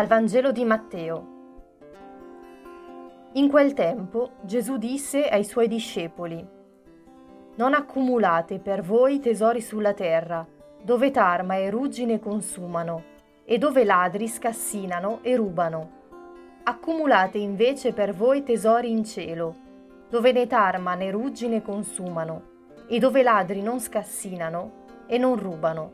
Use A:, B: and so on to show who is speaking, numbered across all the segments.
A: Dal Vangelo di Matteo. In quel tempo Gesù disse ai suoi discepoli, Non accumulate per voi tesori sulla terra, dove tarma e ruggine consumano, e dove ladri scassinano e rubano. Accumulate invece per voi tesori in cielo, dove né tarma né ruggine consumano, e dove ladri non scassinano e non rubano.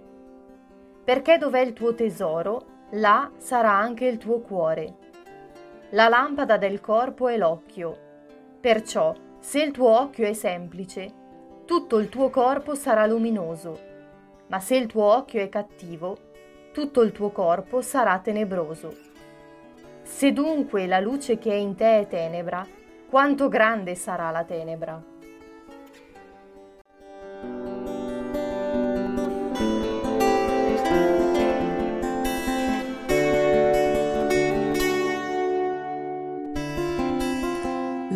A: Perché dov'è il tuo tesoro, là sarà anche il tuo cuore. La lampada del corpo è l'occhio. Perciò, se il tuo occhio è semplice, tutto il tuo corpo sarà luminoso, ma se il tuo occhio è cattivo, tutto il tuo corpo sarà tenebroso. Se dunque la luce che è in te è tenebra, quanto grande sarà la tenebra?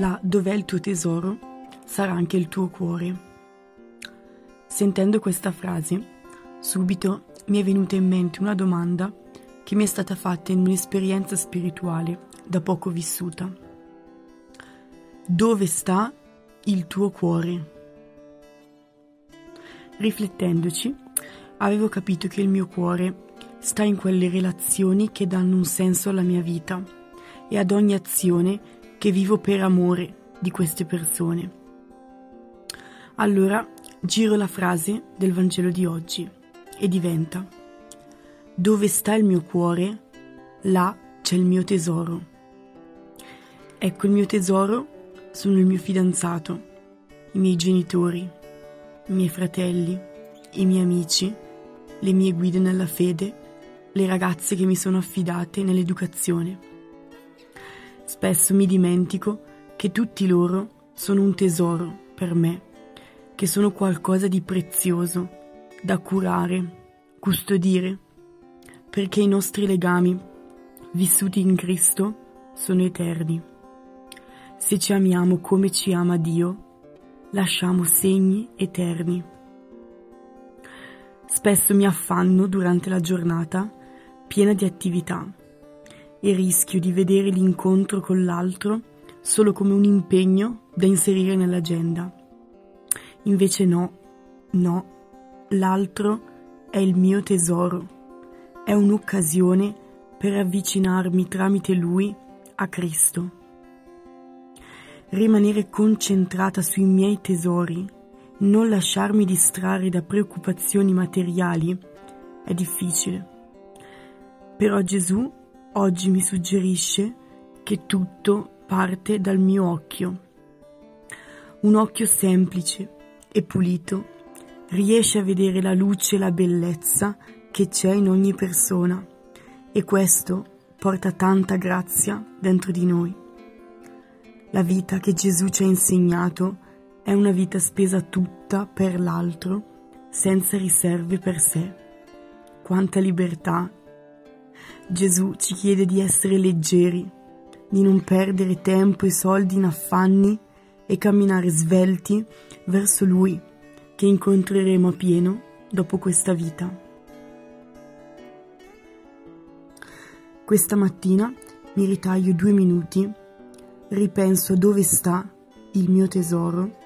B: Là dov'è il tuo tesoro, sarà anche il tuo cuore. Sentendo questa frase, subito mi è venuta in mente una domanda che mi è stata fatta in un'esperienza spirituale da poco vissuta. Dove sta il tuo cuore? Riflettendoci, avevo capito che il mio cuore sta in quelle relazioni che danno un senso alla mia vita e ad ogni azione che vivo per amore di queste persone. Allora giro la frase del Vangelo di oggi e diventa Dove sta il mio cuore, là c'è il mio tesoro. Ecco il mio tesoro sono il mio fidanzato, i miei genitori, i miei fratelli, i miei amici, le mie guide nella fede, le ragazze che mi sono affidate nell'educazione Spesso mi dimentico che tutti loro sono un tesoro per me, che sono qualcosa di prezioso da curare, custodire, perché i nostri legami, vissuti in Cristo, sono eterni. Se ci amiamo come ci ama Dio, lasciamo segni eterni. Spesso mi affanno durante la giornata piena di attività e rischio di vedere l'incontro con l'altro solo come un impegno da inserire nell'agenda. Invece no, no, l'altro è il mio tesoro, è un'occasione per avvicinarmi tramite lui a Cristo. Rimanere concentrata sui miei tesori, non lasciarmi distrarre da preoccupazioni materiali, è difficile. Però Gesù oggi mi suggerisce che tutto parte dal mio occhio. Un occhio semplice e pulito riesce a vedere la luce e la bellezza che c'è in ogni persona e questo porta tanta grazia dentro di noi. La vita che Gesù ci ha insegnato è una vita spesa tutta per l'altro, senza riserve per sé. Quanta libertà Gesù ci chiede di essere leggeri, di non perdere tempo e soldi in affanni e camminare svelti verso Lui che incontreremo a pieno dopo questa vita. Questa mattina mi ritaglio due minuti, ripenso a dove sta il mio tesoro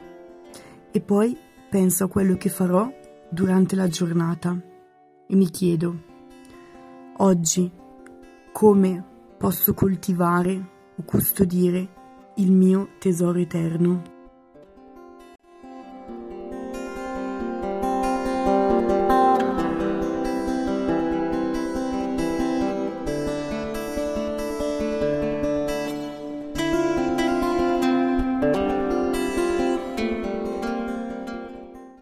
B: e poi penso a quello che farò durante la giornata e mi chiedo, oggi come posso coltivare o custodire il mio tesoro eterno.